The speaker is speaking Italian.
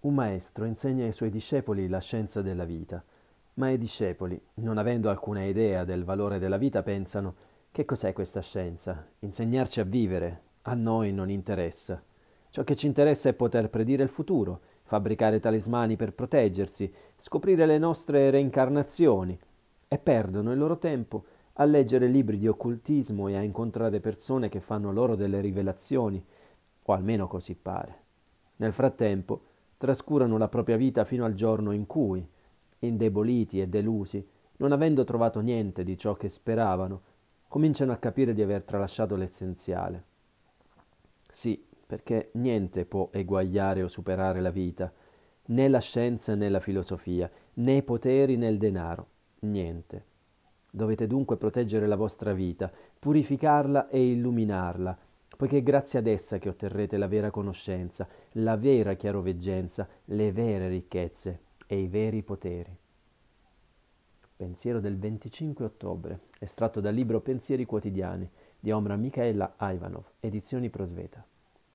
Un maestro insegna ai suoi discepoli la scienza della vita, ma i discepoli, non avendo alcuna idea del valore della vita, pensano che cos'è questa scienza? Insegnarci a vivere. A noi non interessa. Ciò che ci interessa è poter predire il futuro, fabbricare talismani per proteggersi, scoprire le nostre reincarnazioni e perdono il loro tempo a leggere libri di occultismo e a incontrare persone che fanno loro delle rivelazioni, o almeno così pare. Nel frattempo trascurano la propria vita fino al giorno in cui, indeboliti e delusi, non avendo trovato niente di ciò che speravano, cominciano a capire di aver tralasciato l'essenziale. Sì, perché niente può eguagliare o superare la vita, né la scienza né la filosofia, né i poteri né il denaro, niente. Dovete dunque proteggere la vostra vita, purificarla e illuminarla, poiché è grazie ad essa che otterrete la vera conoscenza, la vera chiaroveggenza, le vere ricchezze e i veri poteri. Pensiero del 25 ottobre, estratto dal libro Pensieri quotidiani di Omra Michaela Ivanov, edizioni Prosveta.